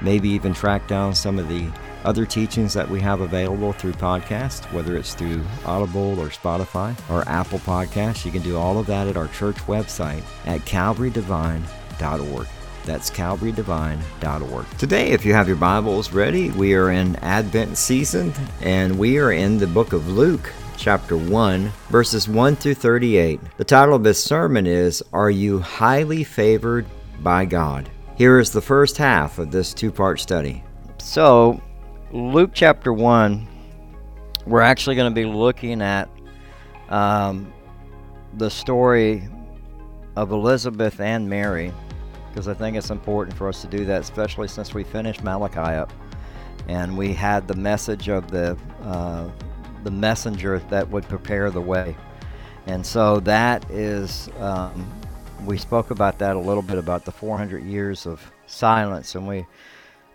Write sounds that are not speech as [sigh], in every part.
maybe even track down some of the other teachings that we have available through podcast, whether it's through Audible or Spotify or Apple Podcasts. You can do all of that at our church website at calvarydevine.org. That's calvarydevine.org. Today, if you have your Bibles ready, we are in Advent season and we are in the book of Luke, chapter 1, verses 1 through 38. The title of this sermon is Are You Highly Favored by God? Here is the first half of this two part study. So, Luke chapter 1, we're actually going to be looking at um, the story of Elizabeth and Mary because I think it's important for us to do that, especially since we finished Malachi up and we had the message of the uh, the messenger that would prepare the way. And so that is, um, we spoke about that a little bit about the 400 years of silence, and we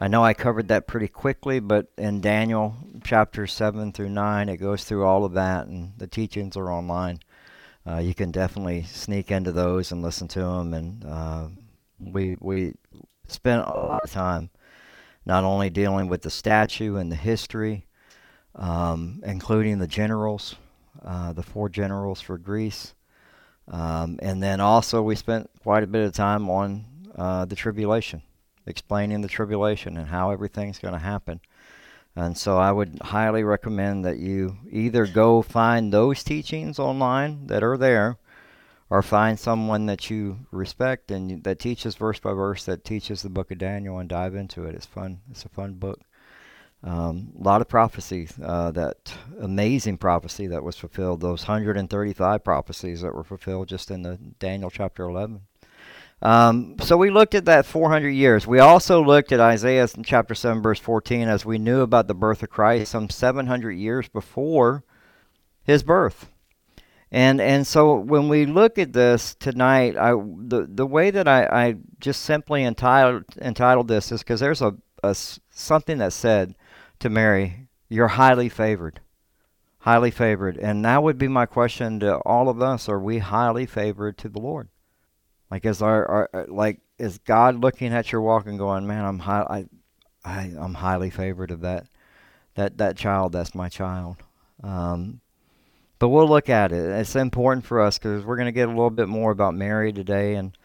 I know I covered that pretty quickly, but in Daniel chapter 7 through 9, it goes through all of that, and the teachings are online. Uh, you can definitely sneak into those and listen to them. And uh, we, we spent a lot of time not only dealing with the statue and the history, um, including the generals, uh, the four generals for Greece. Um, and then also, we spent quite a bit of time on uh, the tribulation explaining the tribulation and how everything's going to happen. And so I would highly recommend that you either go find those teachings online that are there or find someone that you respect and that teaches verse by verse that teaches the book of Daniel and dive into it. It's fun. It's a fun book. Um, a lot of prophecy, uh, that amazing prophecy that was fulfilled, those 135 prophecies that were fulfilled just in the Daniel chapter 11. Um, so we looked at that 400 years. We also looked at Isaiah chapter 7, verse 14, as we knew about the birth of Christ some 700 years before his birth. And and so when we look at this tonight, I the the way that I, I just simply entitled entitled this is because there's a, a something that said to Mary, "You're highly favored." highly favored. And that would be my question to all of us: Are we highly favored to the Lord? Like is our, our uh, like is God looking at your walk and going, man, I'm high, I, I I'm highly favored of that, that that child. That's my child. Um, but we'll look at it. It's important for us because we're going to get a little bit more about Mary today, and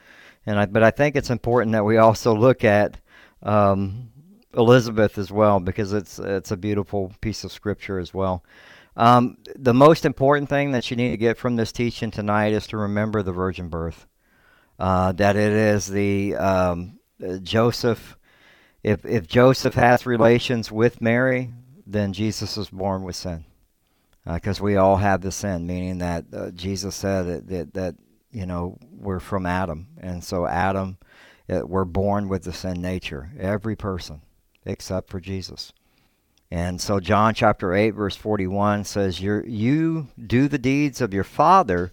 and I, but I think it's important that we also look at um, Elizabeth as well because it's it's a beautiful piece of scripture as well. Um, the most important thing that you need to get from this teaching tonight is to remember the virgin birth uh, that it is the um, Joseph. If if Joseph has relations with Mary, then Jesus was born with sin, because uh, we all have the sin. Meaning that uh, Jesus said that, that, that you know we're from Adam, and so Adam, uh, we're born with the sin nature. Every person, except for Jesus. And so John chapter 8 verse 41 says you you do the deeds of your father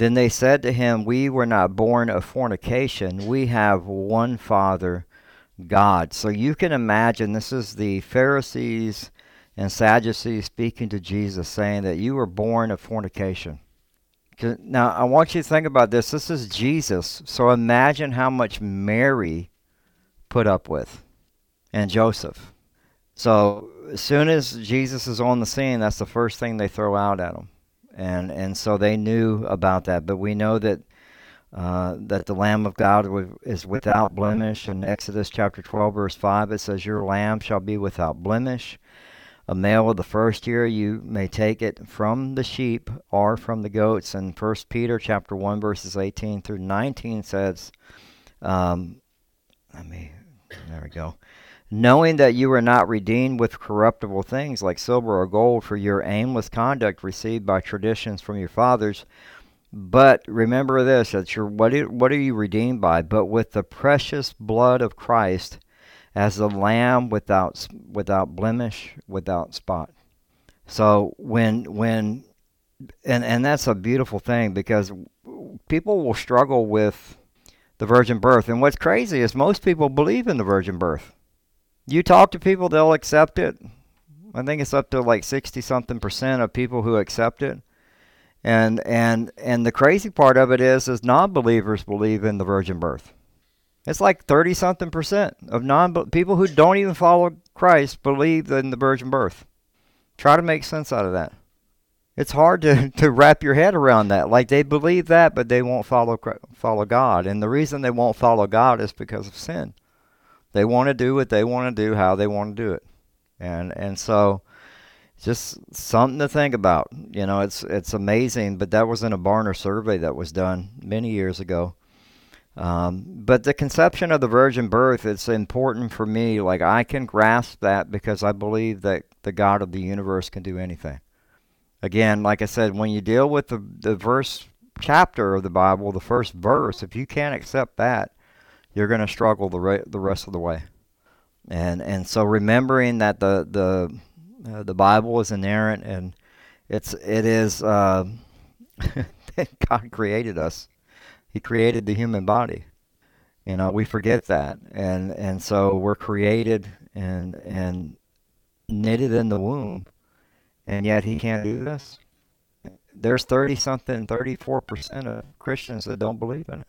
then they said to him, We were not born of fornication. We have one Father, God. So you can imagine this is the Pharisees and Sadducees speaking to Jesus, saying that you were born of fornication. Now, I want you to think about this. This is Jesus. So imagine how much Mary put up with and Joseph. So as soon as Jesus is on the scene, that's the first thing they throw out at him and and so they knew about that. But we know that uh, that the Lamb of God is without blemish. In Exodus chapter 12, verse 5, it says, "Your lamb shall be without blemish." a male of the first year you may take it from the sheep or from the goats and first peter chapter 1 verses 18 through 19 says um, let me there we go knowing that you were not redeemed with corruptible things like silver or gold for your aimless conduct received by traditions from your fathers but remember this that you're what, what are you redeemed by but with the precious blood of christ as a lamb without without blemish, without spot. So when when and and that's a beautiful thing because people will struggle with the virgin birth. And what's crazy is most people believe in the virgin birth. You talk to people, they'll accept it. I think it's up to like 60 something percent of people who accept it. And and and the crazy part of it is is non-believers believe in the virgin birth. It's like 30 something percent of non people who don't even follow Christ believe in the virgin birth. Try to make sense out of that. It's hard to, [laughs] to wrap your head around that. Like they believe that, but they won't follow follow God. And the reason they won't follow God is because of sin. They want to do what they want to do, how they want to do it. And and so just something to think about. You know, it's it's amazing, but that was in a Barna survey that was done many years ago um, but the conception of the virgin birth, it's important for me. Like I can grasp that because I believe that the God of the universe can do anything. Again, like I said, when you deal with the, the verse chapter of the Bible, the first verse, if you can't accept that, you're going to struggle the re- the rest of the way. And and so remembering that the the uh, the Bible is inerrant and it's it is [laughs] uh, God created us he created the human body. You know, we forget that, and and so we're created and and knitted in the womb, and yet He can't do this. There's thirty something, thirty four percent of Christians that don't believe in it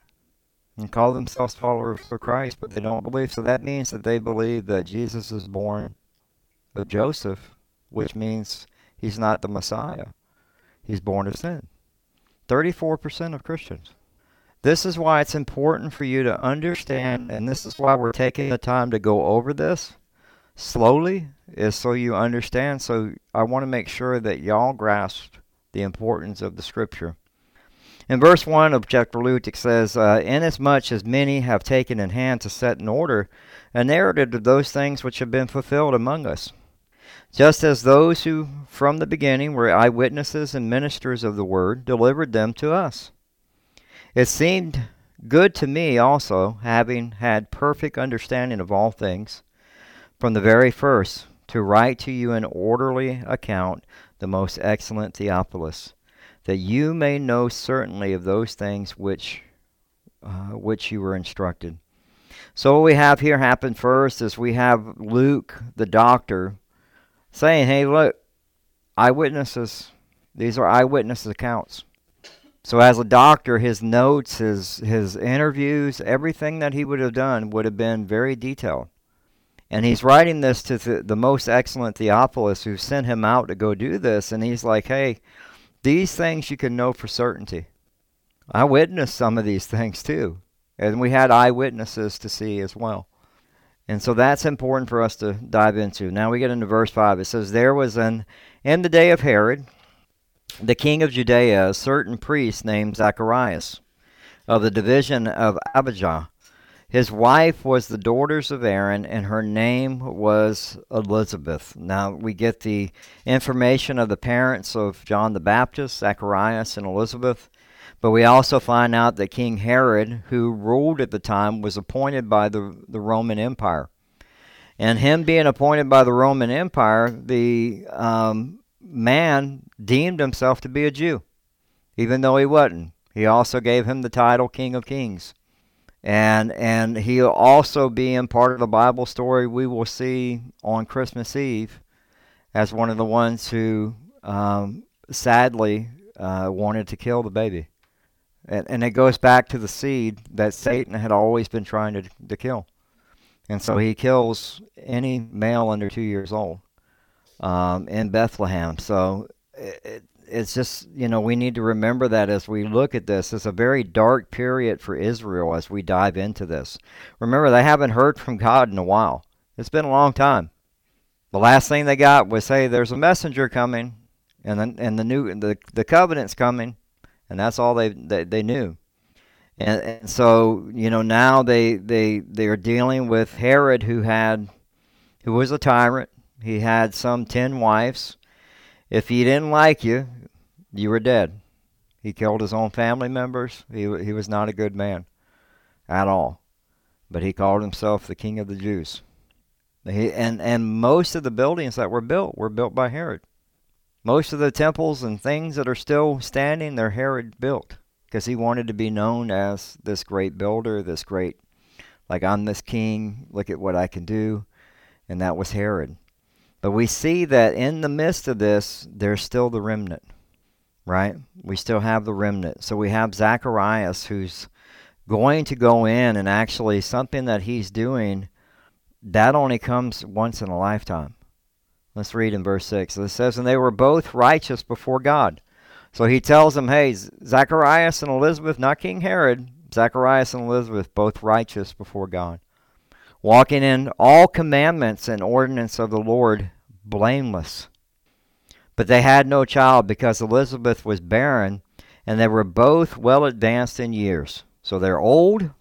and call themselves followers of Christ, but they don't believe. So that means that they believe that Jesus is born of Joseph, which means he's not the Messiah. He's born of sin. 34% of Christians. This is why it's important for you to understand, and this is why we're taking the time to go over this slowly, is so you understand. So I want to make sure that y'all grasp the importance of the scripture. In verse 1 of chapter Luke, it says, uh, Inasmuch as many have taken in hand to set in order a narrative of those things which have been fulfilled among us, just as those who from the beginning were eyewitnesses and ministers of the word delivered them to us. It seemed good to me also, having had perfect understanding of all things, from the very first, to write to you an orderly account, the most excellent Theophilus, that you may know certainly of those things which uh, which you were instructed. So what we have here happen first is we have Luke, the doctor, saying, "Hey, look, eyewitnesses. These are eyewitness accounts." So as a doctor, his notes, his his interviews, everything that he would have done would have been very detailed. And he's writing this to the, the most excellent Theophilus who sent him out to go do this. And he's like, hey, these things you can know for certainty. I witnessed some of these things too. And we had eyewitnesses to see as well. And so that's important for us to dive into. Now we get into verse 5. It says, There was an, in the day of Herod, the king of Judea a certain priest named Zacharias of the division of Abijah. His wife was the daughters of Aaron, and her name was Elizabeth. Now we get the information of the parents of John the Baptist, Zacharias, and Elizabeth. But we also find out that King Herod, who ruled at the time, was appointed by the, the Roman Empire. And him being appointed by the Roman Empire, the um, man deemed himself to be a Jew, even though he wasn't. He also gave him the title King of Kings. And and he'll also be in part of the Bible story we will see on Christmas Eve as one of the ones who um, sadly uh, wanted to kill the baby. And, and it goes back to the seed that Satan had always been trying to, to kill. And so he kills any male under two years old um, in Bethlehem. So it, it's just, you know, we need to remember that as we look at this. It's a very dark period for Israel as we dive into this. Remember, they haven't heard from God in a while, it's been a long time. The last thing they got was, "Hey, there's a messenger coming, and the, and the new the the covenant's coming," and that's all they they, they knew. And, and so you know now they they they are dealing with Herod, who had who was a tyrant. He had some ten wives. If he didn't like you, you were dead. He killed his own family members. He he was not a good man at all. But he called himself the king of the Jews. He, and and most of the buildings that were built were built by Herod. Most of the temples and things that are still standing, they're Herod built because he wanted to be known as this great builder, this great, like I'm this king. Look at what I can do, and that was Herod. But we see that in the midst of this, there's still the remnant, right? We still have the remnant. So we have Zacharias who's going to go in and actually something that he's doing that only comes once in a lifetime. Let's read in verse 6. It says, And they were both righteous before God. So he tells them, Hey, Zacharias and Elizabeth, not King Herod, Zacharias and Elizabeth, both righteous before God, walking in all commandments and ordinance of the Lord, blameless. But they had no child because Elizabeth was barren, and they were both well advanced in years. So they're old.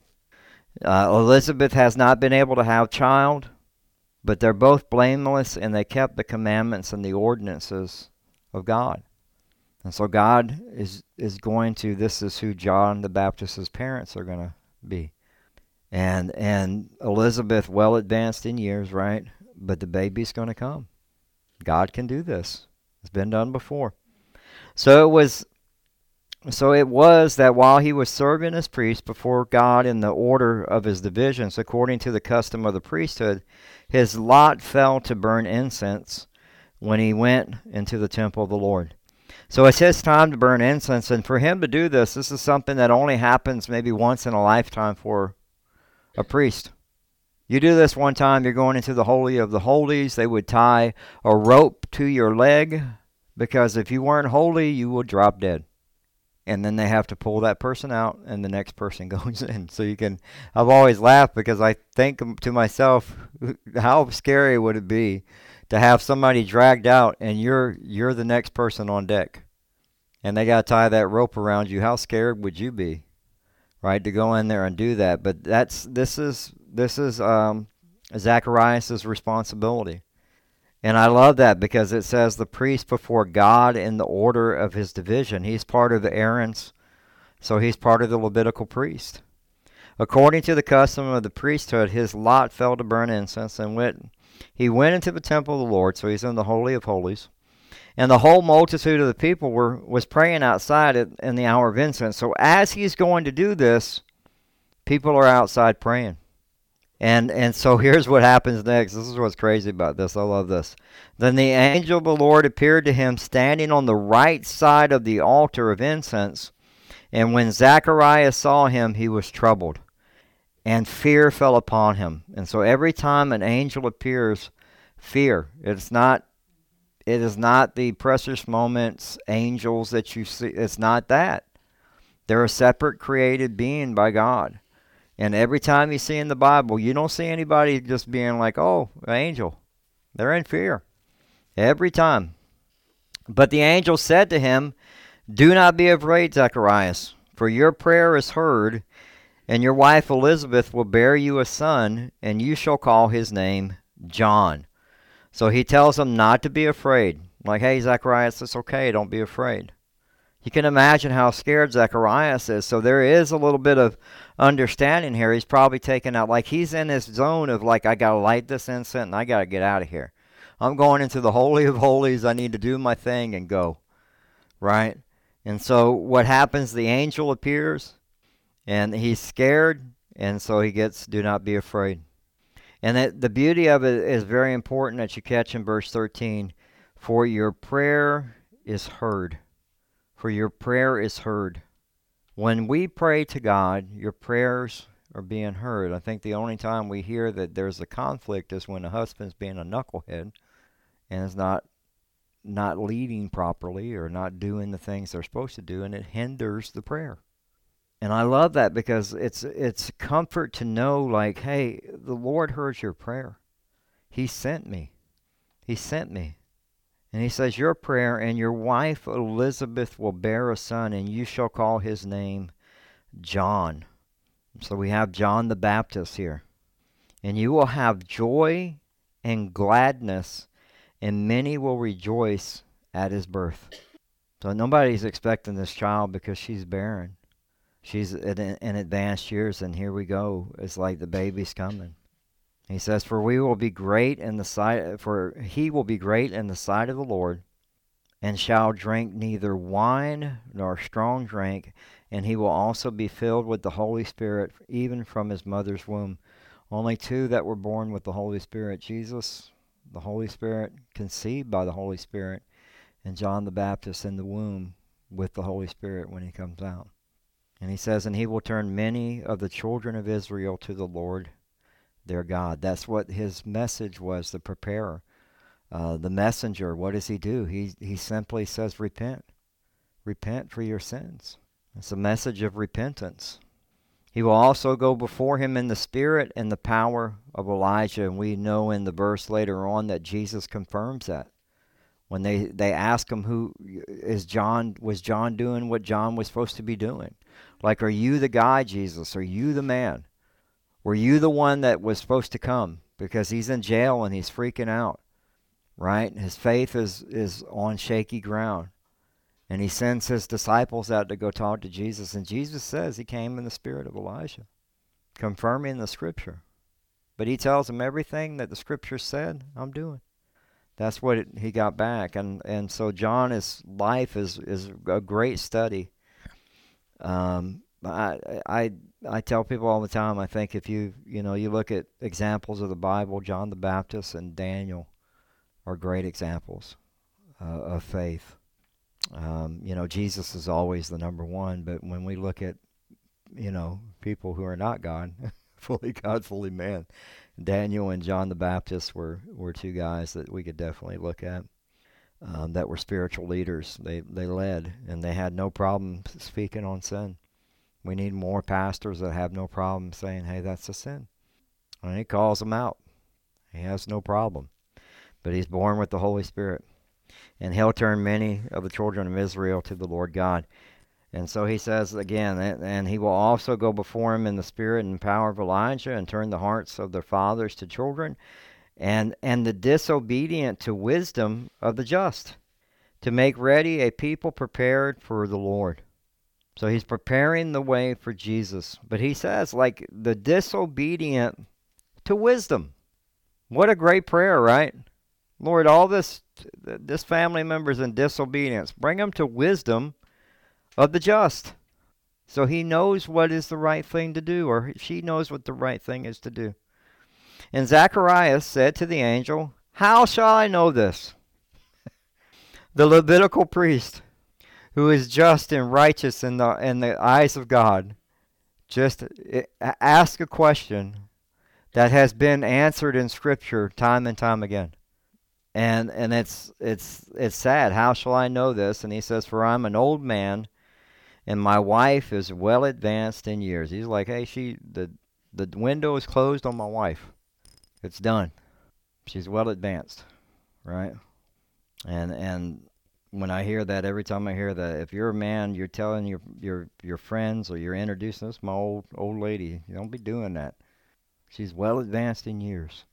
Uh, Elizabeth has not been able to have child, but they're both blameless and they kept the commandments and the ordinances of God. And so God is is going to this is who John the Baptist's parents are going to be. And and Elizabeth well advanced in years, right? But the baby's going to come. God can do this. It's been done before. So it was so it was that while he was serving as priest before God in the order of his divisions, according to the custom of the priesthood, his lot fell to burn incense when he went into the temple of the Lord. So it's his time to burn incense, and for him to do this, this is something that only happens maybe once in a lifetime for a priest. You do this one time, you're going into the Holy of the Holies. They would tie a rope to your leg because if you weren't holy, you would drop dead. And then they have to pull that person out and the next person [laughs] goes in. So you can i've always laughed because i think to myself [laughs] how scary would it be to have somebody dragged out and you're you're the next person on deck? And they got to tie that rope around you. How scared would you be right to go in there and do that? But that's this is this is um zacharias' responsibility and I love that because it says the priest before God in the order of his division. He's part of the Aaron's, so he's part of the Levitical priest. According to the custom of the priesthood, his lot fell to burn incense, and went, he went into the temple of the Lord, so he's in the Holy of Holies. And the whole multitude of the people were was praying outside in the hour of incense. So as he's going to do this, people are outside praying. And and so here's what happens next. This is what's crazy about this. I love this. Then the angel of the Lord appeared to him standing on the right side of the altar of incense. And when Zacharias saw him, he was troubled, and fear fell upon him. And so every time an angel appears, fear. It's not it is not the precious moments angels that you see. It's not that. They're a separate created being by God. And every time you see in the Bible, you don't see anybody just being like, oh, angel. They're in fear. Every time. But the angel said to him, Do not be afraid, Zacharias, for your prayer is heard, and your wife Elizabeth will bear you a son, and you shall call his name John. So he tells him not to be afraid. Like, hey, Zacharias, it's okay. Don't be afraid. You can imagine how scared Zacharias is. So there is a little bit of understanding here. He's probably taken out, like he's in this zone of like, I got to light this incense and I got to get out of here. I'm going into the Holy of Holies. I need to do my thing and go. Right? And so what happens? The angel appears and he's scared. And so he gets, do not be afraid. And that the beauty of it is very important that you catch in verse 13. For your prayer is heard for your prayer is heard. When we pray to God, your prayers are being heard. I think the only time we hear that there's a conflict is when a husband's being a knucklehead and is not not leading properly or not doing the things they're supposed to do and it hinders the prayer. And I love that because it's it's comfort to know like, hey, the Lord heard your prayer. He sent me. He sent me. And he says, Your prayer and your wife Elizabeth will bear a son, and you shall call his name John. So we have John the Baptist here. And you will have joy and gladness, and many will rejoice at his birth. So nobody's expecting this child because she's barren. She's in, advanced years, and here we go. It's like the baby's coming. He says, "For we will be great in the sight, for he will be great in the sight of the Lord, and shall drink neither wine nor strong drink, and he will also be filled with the Holy Spirit, even from his mother's womb." Only two that were born with the Holy Spirit: Jesus, the Holy Spirit, conceived by the Holy Spirit, and John the Baptist in the womb with the Holy Spirit when he comes out. And he says, And he will turn many of the children of Israel to the Lord their God. That's what his message was, the preparer. Uh, the messenger, what does he do? He, he simply says, Repent. Repent for your sins. It's a message of repentance. He will also go before him in the spirit and the power of Elijah. And we know in the verse later on that Jesus confirms that when they they ask him who is John was John doing what John was supposed to be doing like are you the guy Jesus are you the man were you the one that was supposed to come? Because he's in jail and he's freaking out right? His faith is is on shaky ground. And he sends his disciples out to go talk to Jesus. And Jesus says he came in the spirit of Elijah confirming the scripture. But he tells them everything that the scripture said I'm doing. That's what it, he got back. And and so John is life is is a great study. Um I I I tell people all the time I think if you you know you look at examples of the Bible John the Baptist and Daniel are great examples uh, of faith um, you know Jesus is always the number one but when we look at you know people who are not God [laughs] fully God fully man Daniel and John the Baptist were, were two guys that we could definitely look at um, that were spiritual leaders. They, they led, and they had no problem speaking on sin. We need more pastors that have no problem saying, hey, that's a sin. And he calls them out. He has no problem. But he's born with the Holy Spirit. And he'll turn many of the children of Israel to the Lord God. And so he says again, and he will also go before him in the spirit and power of Elijah and turn the hearts of their fathers to children and, and the disobedient to wisdom of the just, to make ready a people prepared for the Lord. So he's preparing the way for Jesus. But he says, like the disobedient to wisdom. What a great prayer, right? Lord, all this this family members in disobedience, bring them to wisdom of the just. So he knows what is the right thing to do, or she knows what the right thing is to do. And Zacharias said to the angel, How shall I know this? [laughs] the Levitical priest, who is just and righteous in the, in the eyes of God, just eh, ask a question that has been answered in Scripture time and time again. And and it's it's it's sad. How shall I know this? And he says, For I'm an old man and my wife is well advanced in years. He's like, hey, she the the window is closed on my wife. It's done. She's well advanced, right? And and when I hear that, every time I hear that, if you're a man, you're telling your your your friends or you're introducing this my old old lady, you don't be doing that. She's well advanced in years.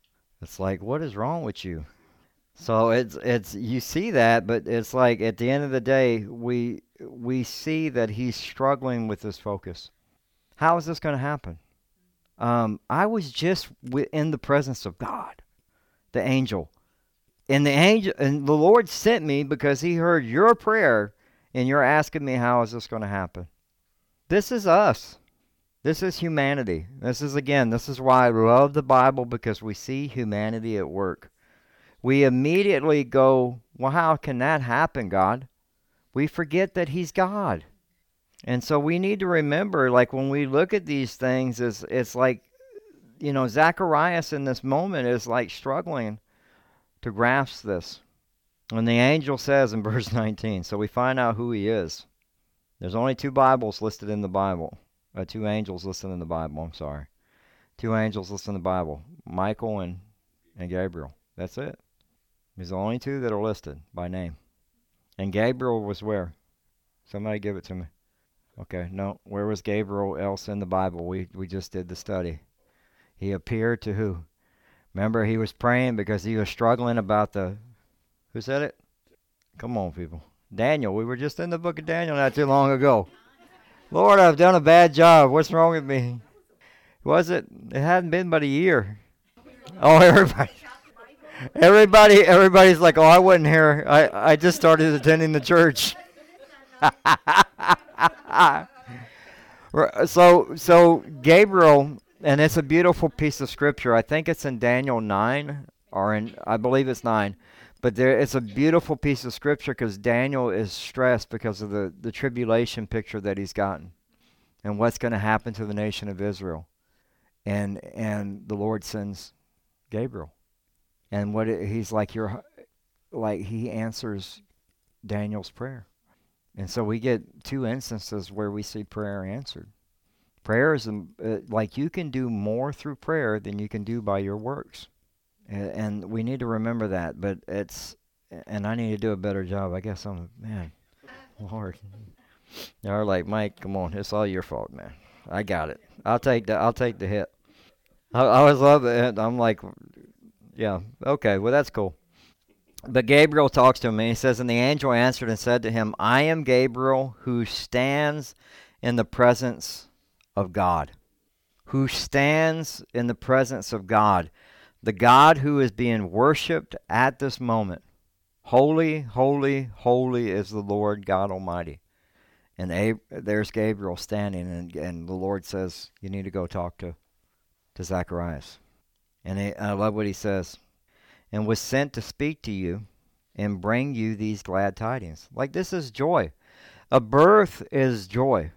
It's like, what is wrong with you? So it's it's you see that, but it's like at the end of the day, we we see that he's struggling with this focus. How is this going to happen? Um, I was just in the presence of God, the angel, and the angel and the Lord sent me because He heard your prayer, and you're asking me how is this going to happen? This is us. This is humanity. This is again. This is why I love the Bible because we see humanity at work we immediately go, Well, how can that happen, God? We forget that He's God. And so we need to remember, like when we look at these things, it's, it's like, you know, Zacharias in this moment is like struggling to grasp this. When the angel says in [laughs] verse 19, so we find out who he is. There's only two Bibles listed in the Bible, uh, two angels listed in the Bible, I'm sorry. Two angels listed in the Bible, Michael and, and Gabriel. That's it. He's the only two that are listed by name. And Gabriel was where? Somebody give it to me. Okay, no. Where was Gabriel else in the Bible? We we just did the study. He appeared to who? Remember, he was praying because he was struggling about the. Who said it? Come on, people. Daniel. We were just in the book of Daniel not too long ago. Lord, I've done a bad job. What's wrong with me? Was it? It hadn't been but a year. Oh, [laughs] everybody. Everybody, everybody's like, "Oh, I wasn't here. I, I just started attending the church." [laughs] so, so Gabriel, and it's a beautiful piece of scripture. I think it's in Daniel nine, or in I believe it's nine, but there it's a beautiful piece of scripture because Daniel is stressed because of the the tribulation picture that he's gotten, and what's going to happen to the nation of Israel, and and the Lord sends Gabriel and what it, he's like you're like he answers Daniel's prayer. And so we get two instances where we see prayer answered. Prayer is um, uh, like you can do more through prayer than you can do by your works. And, we need to remember that, but it's and I need to do a better job. I guess I'm man, Lord. They're like, Mike, come on, it's all your fault, man. I got it. I'll take the I'll take the hit. I, I always love it. I'm like, yeah. Okay. Well, that's cool. But Gabriel talks to him and he says, And the angel answered and said to him, I am Gabriel who stands in the presence of God. Who stands in the presence of God. The God who is being worshiped at this moment. Holy, holy, holy is the Lord God Almighty. And Ab- there's Gabriel standing, and, and the Lord says, You need to go talk to, to Zacharias. And he, I love what he says. And was sent to speak to you and bring you these glad tidings. Like this is joy. A birth is joy.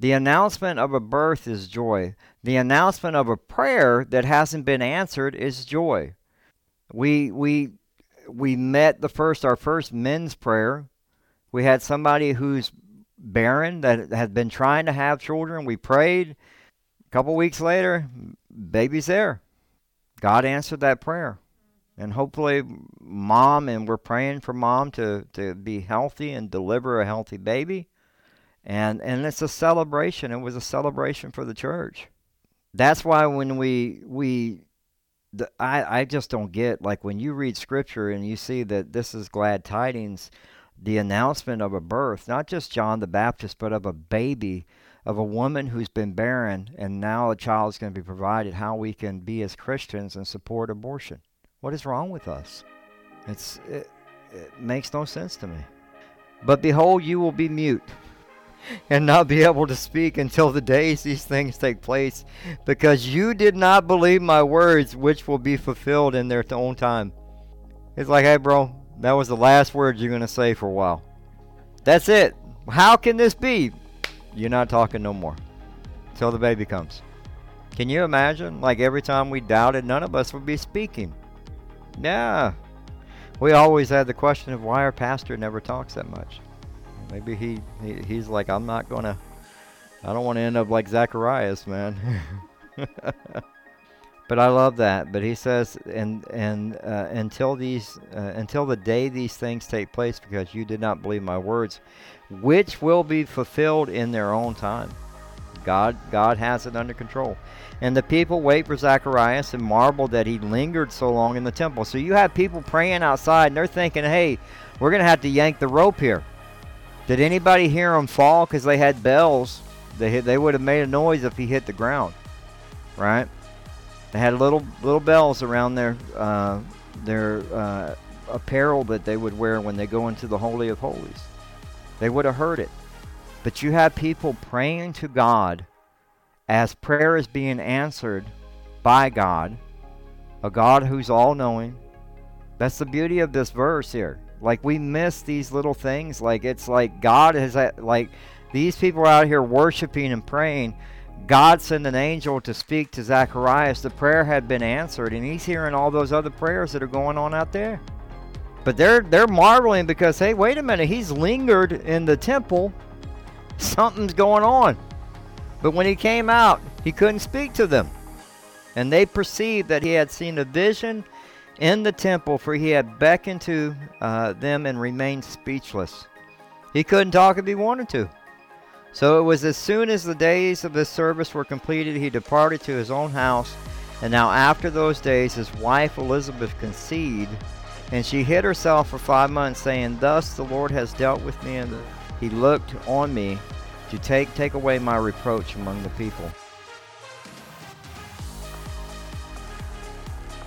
The announcement of a birth is joy. The announcement of a prayer that hasn't been answered is joy. We we we met the first our first men's prayer. We had somebody who's barren that had been trying to have children. We prayed. A couple weeks later, baby's there. God answered that prayer. And hopefully, mom, and we're praying for mom to, to be healthy and deliver a healthy baby. And, and it's a celebration. It was a celebration for the church. That's why when we, we the, I, I just don't get, like, when you read scripture and you see that this is glad tidings, the announcement of a birth, not just John the Baptist, but of a baby of a woman who's been barren and now a child is going to be provided, how we can be as Christians and support abortion. What is wrong with us? It's, it, it makes no sense to me. But behold, you will be mute and not be able to speak until the days these things take place, because you did not believe my words, which will be fulfilled in their own time. It's like, hey, bro, that was the last words you're going to say for a while. That's it. How can this be? You're not talking no more till the baby comes. Can you imagine? Like every time we doubted, none of us would be speaking. Yeah. We always had the question of why our pastor never talks that much. Maybe he, he he's like, I'm not gonna. I don't want to end up like Zacharias, man. [laughs] but I love that. But he says, and and uh, until these, uh, until the day these things take place, because you did not believe my words, which will be fulfilled in their own time. God, God has it under control. And the people wait for Zacharias and marvel that he lingered so long in the temple. So you have people praying outside and they're thinking, hey, we're going to have to yank the rope here. Did anybody hear him fall because they had bells? They, hit, they would have made a noise if he hit the ground, right? They had little little bells around their uh, their uh, apparel that they would wear when they go into the holy of holies. They would have heard it. But you have people praying to God as prayer is being answered by God, a God who's all knowing. That's the beauty of this verse here. Like we miss these little things. Like it's like God has uh, like these people are out here worshiping and praying. God sent an angel to speak to Zacharias. The prayer had been answered, and he's hearing all those other prayers that are going on out there. But they're they're marveling because hey, wait a minute, he's lingered in the temple. Something's going on. But when he came out, he couldn't speak to them. And they perceived that he had seen a vision in the temple, for he had beckoned to uh, them and remained speechless. He couldn't talk if he wanted to. So it was as soon as the days of his service were completed, he departed to his own house. And now, after those days, his wife Elizabeth conceived, and she hid herself for five months, saying, Thus the Lord has dealt with me, and he looked on me to take, take away my reproach among the people.